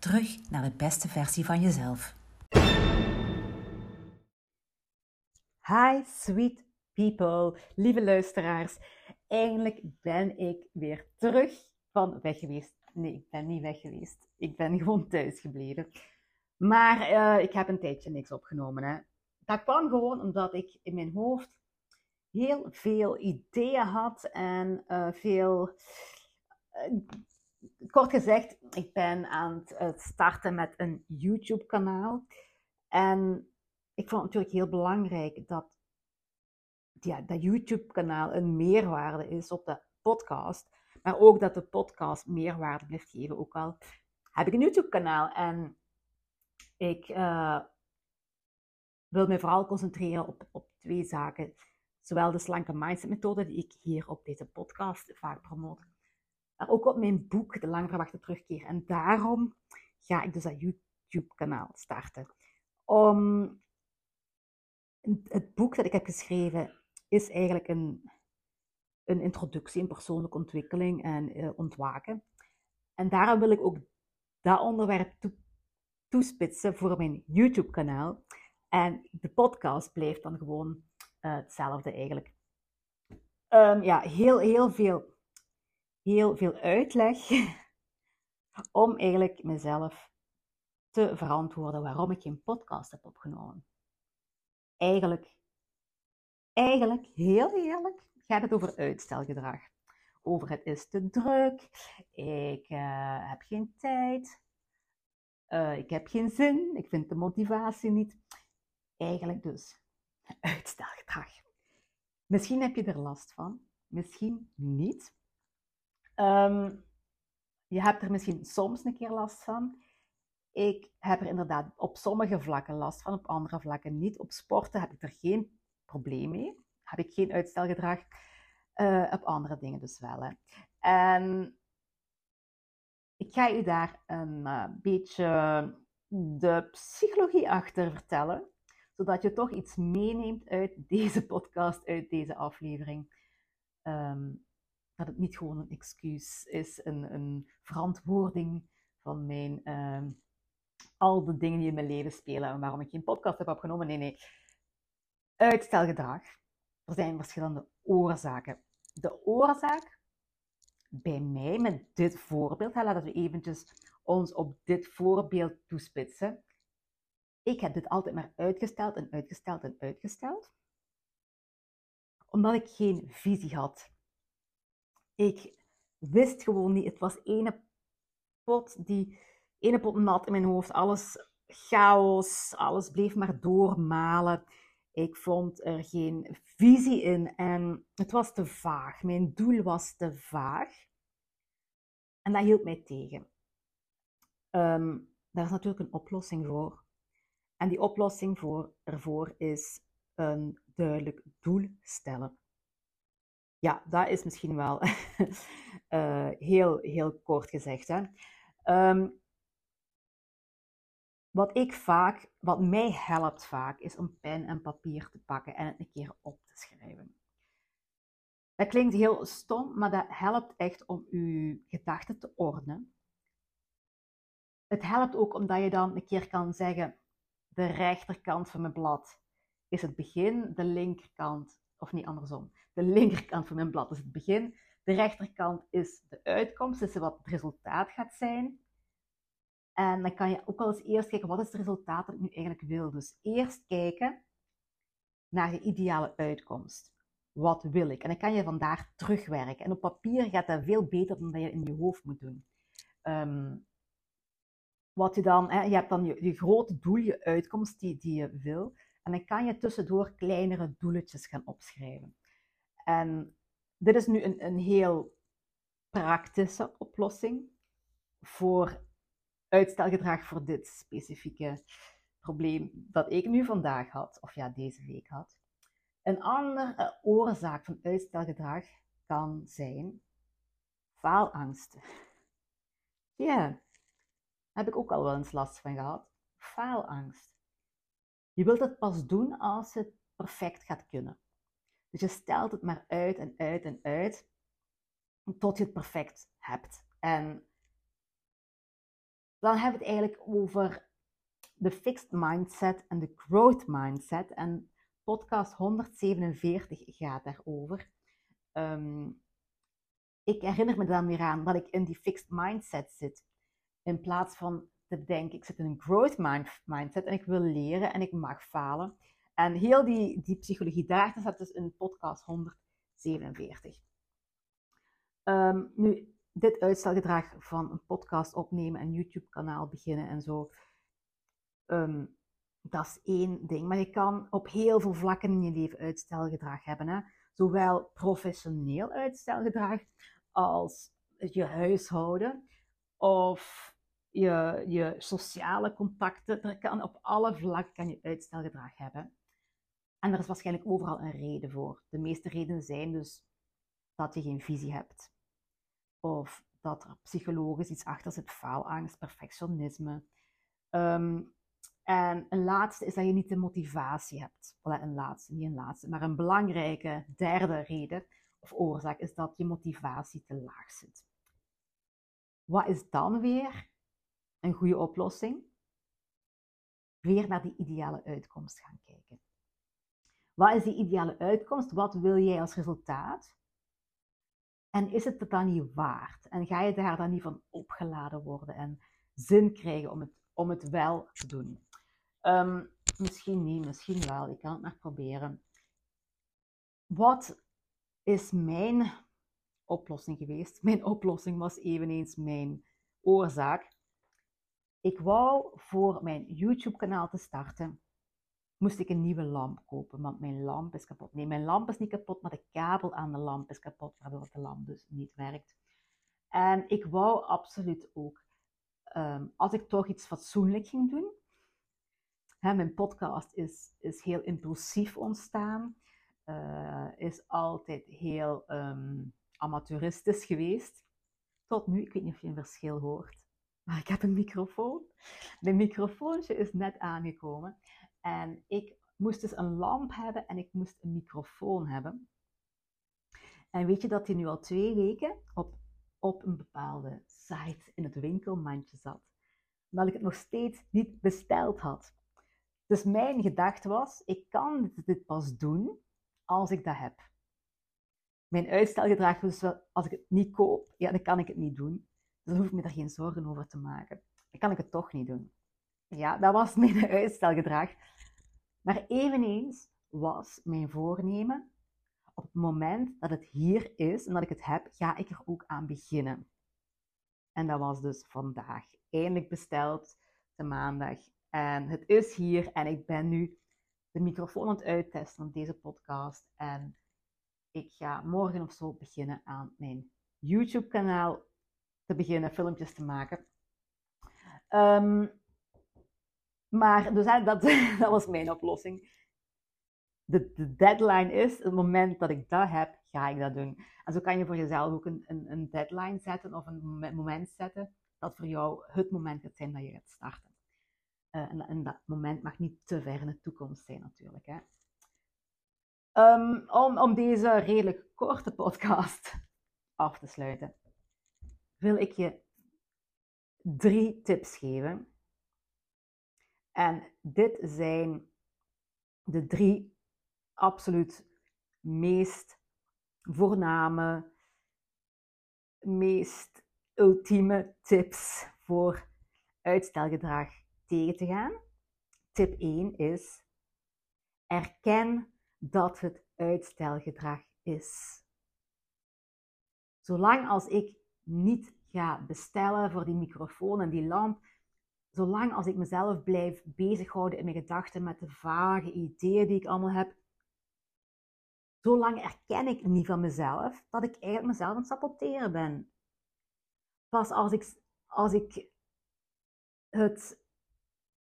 Terug naar de beste versie van jezelf. Hi, sweet people, lieve luisteraars. Eindelijk ben ik weer terug van weg geweest. Nee, ik ben niet weg geweest. Ik ben gewoon thuis gebleven. Maar uh, ik heb een tijdje niks opgenomen. Hè. Dat kwam gewoon omdat ik in mijn hoofd heel veel ideeën had en uh, veel. Uh, kort gezegd, ik ben aan het starten met een YouTube-kanaal. En ik vond het natuurlijk heel belangrijk dat ja, dat YouTube-kanaal een meerwaarde is op de podcast. Maar ook dat de podcast meerwaarde blijft geven. Ook al heb ik een YouTube-kanaal en ik uh, wil me vooral concentreren op, op twee zaken. Zowel de slanke mindset methode die ik hier op deze podcast vaak promoot. Maar ook op mijn boek, De Lang Verwachte Terugkeer. En daarom ga ik dus dat YouTube-kanaal starten. Om het boek dat ik heb geschreven is eigenlijk een, een introductie in persoonlijke ontwikkeling en uh, ontwaken. En daarom wil ik ook dat onderwerp toespitsen voor mijn YouTube-kanaal. En de podcast blijft dan gewoon uh, hetzelfde eigenlijk. Um, ja, heel, heel veel, heel veel uitleg om eigenlijk mezelf te verantwoorden waarom ik geen podcast heb opgenomen. Eigenlijk Eigenlijk, heel eerlijk, gaat het over uitstelgedrag. Over het is te druk, ik uh, heb geen tijd, uh, ik heb geen zin, ik vind de motivatie niet. Eigenlijk dus uitstelgedrag. Misschien heb je er last van, misschien niet. Um, je hebt er misschien soms een keer last van. Ik heb er inderdaad op sommige vlakken last van, op andere vlakken niet. Op sporten heb ik er geen probleem mee. Heb ik geen uitstelgedrag. Uh, op andere dingen dus wel. Hè. En ik ga u daar een uh, beetje de psychologie achter vertellen, zodat je toch iets meeneemt uit deze podcast, uit deze aflevering. Um, dat het niet gewoon een excuus is, een, een verantwoording van mijn, uh, al de dingen die in mijn leven spelen en waarom ik geen podcast heb opgenomen. Nee, nee. Uitstelgedrag. Er zijn verschillende oorzaken. De oorzaak bij mij met dit voorbeeld, laten we eventjes ons op dit voorbeeld toespitsen. Ik heb dit altijd maar uitgesteld en uitgesteld en uitgesteld. Omdat ik geen visie had. Ik wist gewoon niet. Het was ene pot, die, ene pot nat in mijn hoofd. Alles chaos, alles bleef maar doormalen. Ik vond er geen visie in en het was te vaag. Mijn doel was te vaag. En dat hield mij tegen. Um, daar is natuurlijk een oplossing voor. En die oplossing voor, ervoor is een duidelijk doel stellen. Ja, dat is misschien wel uh, heel, heel kort gezegd. Hè. Um, wat ik vaak, wat mij helpt vaak, is om pen en papier te pakken en het een keer op te schrijven. Dat klinkt heel stom, maar dat helpt echt om uw gedachten te ordenen. Het helpt ook omdat je dan een keer kan zeggen: de rechterkant van mijn blad is het begin, de linkerkant, of niet andersom, de linkerkant van mijn blad is het begin, de rechterkant is de uitkomst, dus wat het resultaat gaat zijn. En dan kan je ook wel eens eerst kijken, wat is het resultaat dat ik nu eigenlijk wil? Dus eerst kijken naar je ideale uitkomst. Wat wil ik? En dan kan je vandaar terugwerken. En op papier gaat dat veel beter dan dat je in je hoofd moet doen. Um, wat je dan, hè, je hebt dan je, je grote doel, je uitkomst die, die je wil. En dan kan je tussendoor kleinere doeletjes gaan opschrijven. En dit is nu een, een heel praktische oplossing voor uitstelgedrag voor dit specifieke probleem dat ik nu vandaag had, of ja, deze week had. Een andere oorzaak van uitstelgedrag kan zijn faalangst. Ja, heb ik ook al wel eens last van gehad. Faalangst. Je wilt het pas doen als het perfect gaat kunnen. Dus je stelt het maar uit en uit en uit tot je het perfect hebt. En dan hebben we het eigenlijk over de fixed mindset en de growth mindset. En podcast 147 gaat daarover. Um, ik herinner me dan weer aan dat ik in die fixed mindset zit. In plaats van te ik zit in een growth mindset en ik wil leren en ik mag falen. En heel die, die psychologie daar staat dus in podcast 147. Ehm, nu, dit uitstelgedrag van een podcast opnemen en YouTube-kanaal beginnen en zo, ehm, dat is één ding. Maar je kan op heel veel vlakken in je leven uitstelgedrag hebben. Hè? Zowel professioneel uitstelgedrag als je huishouden of je, je sociale contacten. Er kan, op alle vlakken kan je uitstelgedrag hebben. En er is waarschijnlijk overal een reden voor. De meeste redenen zijn dus dat je geen visie hebt. Of dat er psychologisch iets achter zit, faalangst, perfectionisme. Ehm, en een laatste is dat je niet de motivatie hebt. Een laatste, niet een laatste, maar een belangrijke derde reden of oorzaak is dat je motivatie te laag zit. Wat is dan weer een goede oplossing? Weer naar die ideale uitkomst gaan kijken. Wat is die ideale uitkomst? Wat wil jij als resultaat? En is het het dan niet waard? En ga je daar dan niet van opgeladen worden en zin krijgen om het, om het wel te doen? Ehm, misschien niet, misschien wel. Ik kan het maar proberen. Wat is mijn oplossing geweest? Mijn oplossing was eveneens mijn oorzaak. Ik wou voor mijn YouTube-kanaal te starten, moest ik een nieuwe lamp kopen, want mijn lamp is kapot. Nee, mijn lamp is niet kapot, maar de kabel aan de lamp is kapot, waardoor de lamp dus niet werkt. En ik wou absoluut ook, ehm, als ik toch iets fatsoenlijk ging doen, hè, mijn podcast is, is heel impulsief ontstaan, uh, is altijd heel um, amateuristisch geweest. Tot nu, ik weet niet of je een verschil hoort, maar ik heb een microfoon. Mijn microfoontje is net aangekomen. En ik moest dus een lamp hebben en ik moest een microfoon hebben. En weet je dat die nu al twee weken op, op een bepaalde site in het winkelmandje zat? Dat ik het nog steeds niet besteld had. Dus mijn gedachte was, ik kan dit pas doen als ik dat heb. Mijn uitstelgedrag was wel, als ik het niet koop, ja, dan kan ik het niet doen. Dan hoef ik me daar geen zorgen over te maken. Dan kan ik het toch niet doen. Ja, dat was mijn uitstelgedrag. Maar eveneens was mijn voornemen, op het moment dat het hier is en dat ik het heb, ga ik er ook aan beginnen. En dat was dus vandaag. Eindelijk besteld, de maandag. En het is hier en ik ben nu de microfoon aan het uittesten van deze podcast. En ik ga morgen of zo beginnen aan mijn YouTube-kanaal te beginnen filmpjes te maken. Um, maar dus dat, dat was mijn oplossing. De, de, deadline is, het moment dat ik dat heb, ga ik dat doen. En zo kan je voor jezelf ook een, een, een deadline zetten of een moment zetten dat voor jou het moment gaat zijn dat je gaat starten. Uh, en, dat moment mag niet te ver in de toekomst zijn natuurlijk. Hè. Um, om, om deze redelijk korte podcast af te sluiten, wil ik je drie tips geven en dit zijn de drie absoluut meest voorname, meest ultieme tips voor uitstelgedrag tegen te gaan. Tip 1 is: erken dat het uitstelgedrag is. Zolang als ik niet ga bestellen voor die microfoon en die lamp, zolang als ik mezelf blijf bezighouden in mijn gedachten met de vage ideeën die ik allemaal heb, zolang erken ik niet van mezelf dat ik eigenlijk mezelf aan het saboteren ben. Pas als ik, als ik het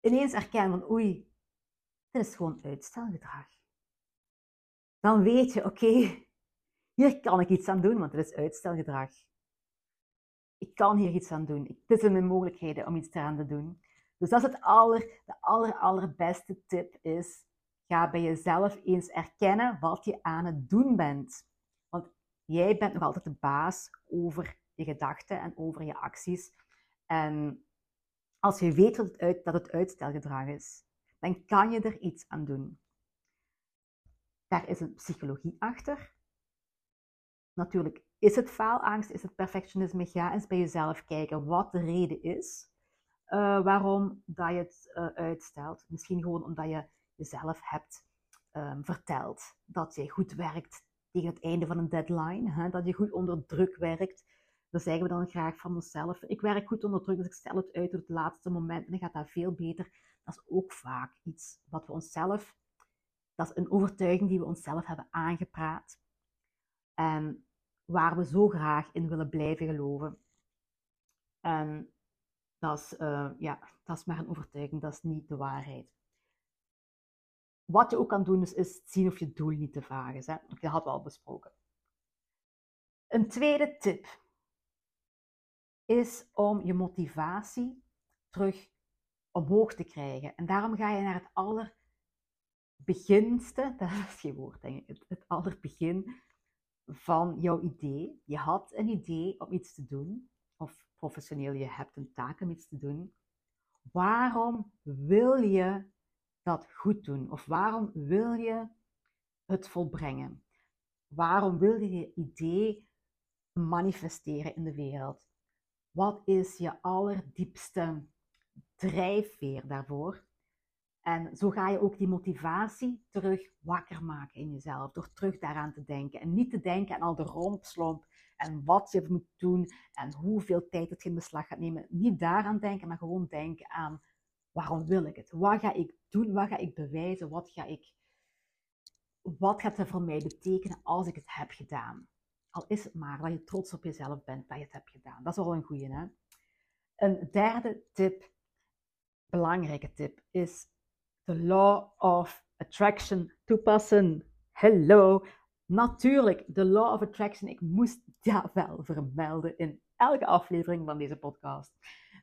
ineens erkennen van oei, dit is gewoon uitstelgedrag. Dan weet je, oké, hier kan ik iets aan doen, want het is uitstelgedrag. Ik kan hier iets aan doen. Dit zijn mijn mogelijkheden om iets eraan te doen. Dus dat is het aller, de aller, allerbeste tip is, ga bij jezelf eens erkennen wat je aan het doen bent. Want jij bent nog altijd de baas over je gedachten en over je acties. En als je weet het, uit, dat het uitstelgedrag is, dan kan je er iets aan doen. Daar is een psychologie achter. Natuurlijk, is het faalangst, is het perfectionisme? Ga eens bij jezelf kijken wat de reden is uh, waarom dat je het uh, uitstelt. Misschien gewoon omdat je jezelf hebt um, verteld dat je goed werkt tegen het einde van een deadline, hè? dat je goed onder druk werkt. Dan zeggen we dan graag van onszelf, ik werk goed onder druk, dus ik stel het uit tot het laatste moment en dan gaat dat veel beter. Dat is ook vaak iets wat we onszelf, dat is een overtuiging die we onszelf hebben aangepraat. En waar we zo graag in willen blijven geloven. En dat is, uh, ja, dat is maar een overtuiging, dat is niet de waarheid. Wat je ook kan doen is, is zien of je doel niet te vaag is. Hè? Dat hadden we al besproken. Een tweede tip is om je motivatie terug omhoog te krijgen. En daarom ga je naar het allerbeginste, dat is geen woord denk ik, het, het allerbegin van jouw idee. Je had een idee om iets te doen, of professioneel, je hebt een taak om iets te doen. Waarom wil je dat goed doen? Of waarom wil je het volbrengen? Waarom wil je je idee manifesteren in de wereld? Wat is je allerdiepste drijfveer daarvoor? En zo ga je ook die motivatie terug wakker maken in jezelf, door terug daaraan te denken. En niet te denken aan al de rompslomp en wat je moet doen en hoeveel tijd het in beslag gaat nemen. Niet daaraan denken, maar gewoon denken aan waarom wil ik het? Wat ga ik doen? Wat ga ik bewijzen? Wat, ga ik, wat gaat het voor mij betekenen als ik het heb gedaan? Al is het maar dat je trots op jezelf bent dat je het hebt gedaan. Dat is wel een goede. Een derde tip, belangrijke tip, is de law of attraction toepassen. Hello. Natuurlijk, de law of attraction. Ik moest dat wel vermelden in elke aflevering van deze podcast.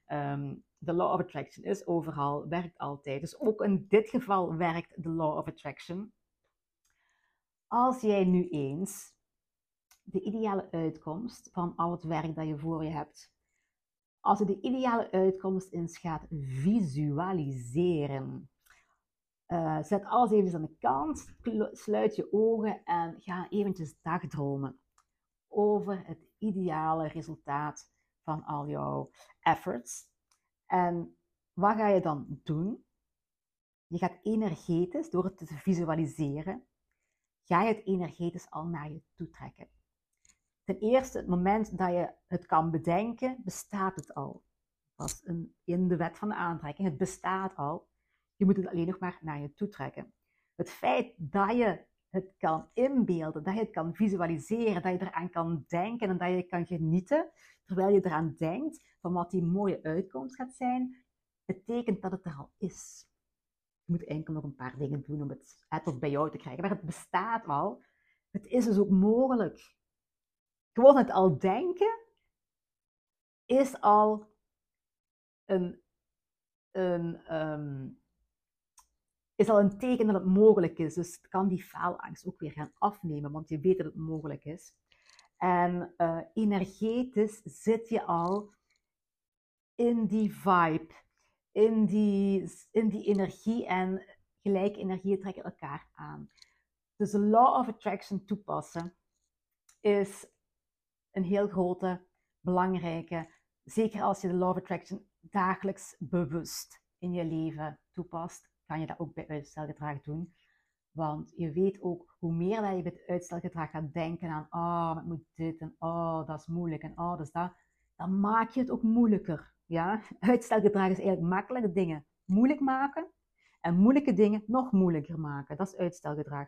Ehm, de law of attraction is overal, werkt altijd. Dus ook in dit geval werkt de law of attraction. Als jij nu eens de ideale uitkomst van al het werk dat je voor je hebt, als je de ideale uitkomst eens gaat visualiseren, uh, zet alles even aan de kant, sluit je ogen en ga eventjes dagdromen over het ideale resultaat van al jouw efforts. En wat ga je dan doen? Je gaat energetisch, door het te visualiseren, ga je het energetisch al naar je toe trekken. Ten eerste, het moment dat je het kan bedenken, bestaat het al. Dat is in de wet van de aantrekking. Het bestaat al. Je moet het alleen nog maar naar je toe trekken. Het feit dat je het kan inbeelden, dat je het kan visualiseren, dat je eraan kan denken en dat je kan genieten terwijl je eraan denkt van wat die mooie uitkomst gaat zijn, betekent dat het er al is. Je moet enkel nog een paar dingen doen om het, het bij jou te krijgen, maar het bestaat al. Het is dus ook mogelijk. Gewoon het al denken is al een, een um, is al een teken dat het mogelijk is. Dus kan die faalangst ook weer gaan afnemen, want je weet dat het mogelijk is. En uh, energetisch zit je al in die vibe, in die, in die energie en gelijke energieën trekken elkaar aan. Dus de law of attraction toepassen is een heel grote, belangrijke, zeker als je de law of attraction dagelijks bewust in je leven toepast, kan je dat ook bij uitstelgedrag doen. Want je weet ook, hoe meer dat je bij het uitstelgedrag gaat denken aan, oh, ik moet dit en oh, dat is moeilijk en oh, dat is dat, dan maak je het ook moeilijker. Ja? Uitstelgedrag is eigenlijk makkelijke dingen moeilijk maken en moeilijke dingen nog moeilijker maken. Dat is uitstelgedrag.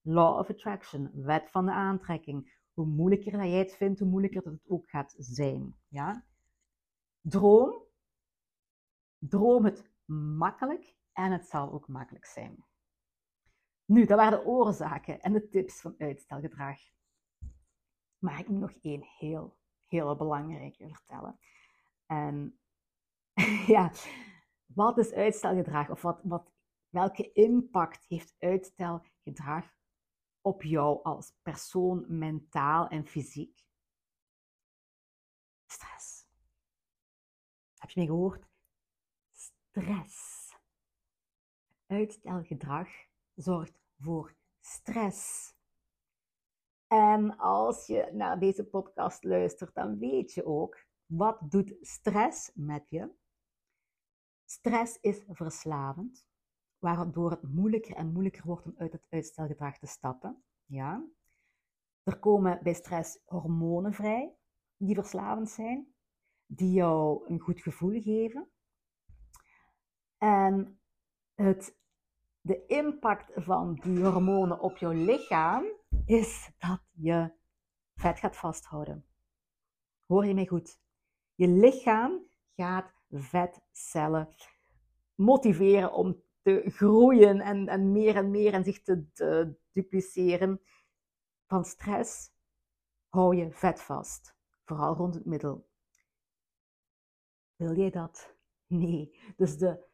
Law of Attraction, wet van de aantrekking. Hoe moeilijker dat jij het vindt, hoe moeilijker dat het ook gaat zijn. Ja? Droom. Droom het makkelijk en het zal ook makkelijk zijn. Nu, dat waren de oorzaken en de tips van uitstelgedrag. Maar ik moet nog één heel, heel belangrijke vertellen. En ja, wat is uitstelgedrag? Of wat, wat, welke impact heeft uitstelgedrag op jou als persoon, mentaal en fysiek? Stress. Heb je me gehoord? Stress. Uitstelgedrag zorgt voor stress. En als je naar deze podcast luistert, dan weet je ook wat doet stress met je. Stress is verslavend, waardoor het moeilijker en moeilijker wordt om uit het uitstelgedrag te stappen. Ja. Er komen bij stress hormonen vrij die verslavend zijn, die jou een goed gevoel geven. En het de impact van die hormonen op jouw lichaam is dat je vet gaat vasthouden. Hoor je mij goed? Je lichaam gaat vetcellen motiveren om te groeien en, en meer en meer en zich te, te dupliceren. Van stress hou je vet vast, vooral rond het middel. Wil jij dat? Nee. Dus de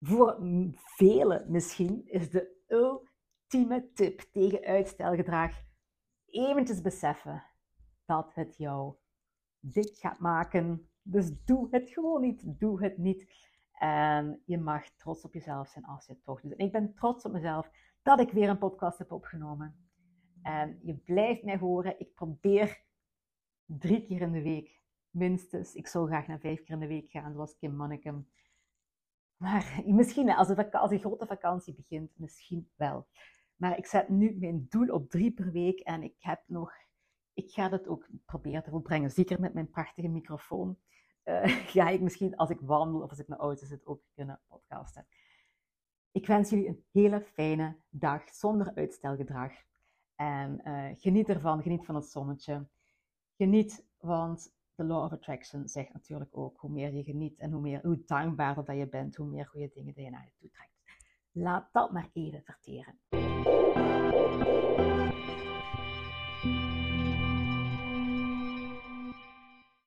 voor velen misschien is de ultieme tip tegen uitstelgedrag eventjes beseffen dat het jou dik gaat maken. Dus doe het gewoon niet. Doe het niet. En je mag trots op jezelf zijn als je het toch doet. En ik ben trots op mezelf dat ik weer een podcast heb opgenomen. En je blijft mij horen. Ik probeer drie keer in de week minstens. Ik zou graag naar vijf keer in de week gaan, zoals Kim Monniken. Maar misschien, als, de, als grote vakantie begint, misschien wel. Maar ik zet nu mijn doel op drie per week en ik heb nog, ik ga dat ook proberen te volbrengen. Zeker met mijn prachtige microfoon uh, ga ik misschien als ik wandel of als ik naar auto zit ook kunnen podcasten. Ik wens jullie een hele fijne dag zonder uitstelgedrag. En uh, geniet ervan, geniet van het zonnetje. Geniet, want de law of attraction zegt natuurlijk ook, hoe meer je geniet en hoe, meer, hoe dankbaarder dat je bent, hoe meer goede dingen je naar je toe trekt. Laat dat maar even verteren.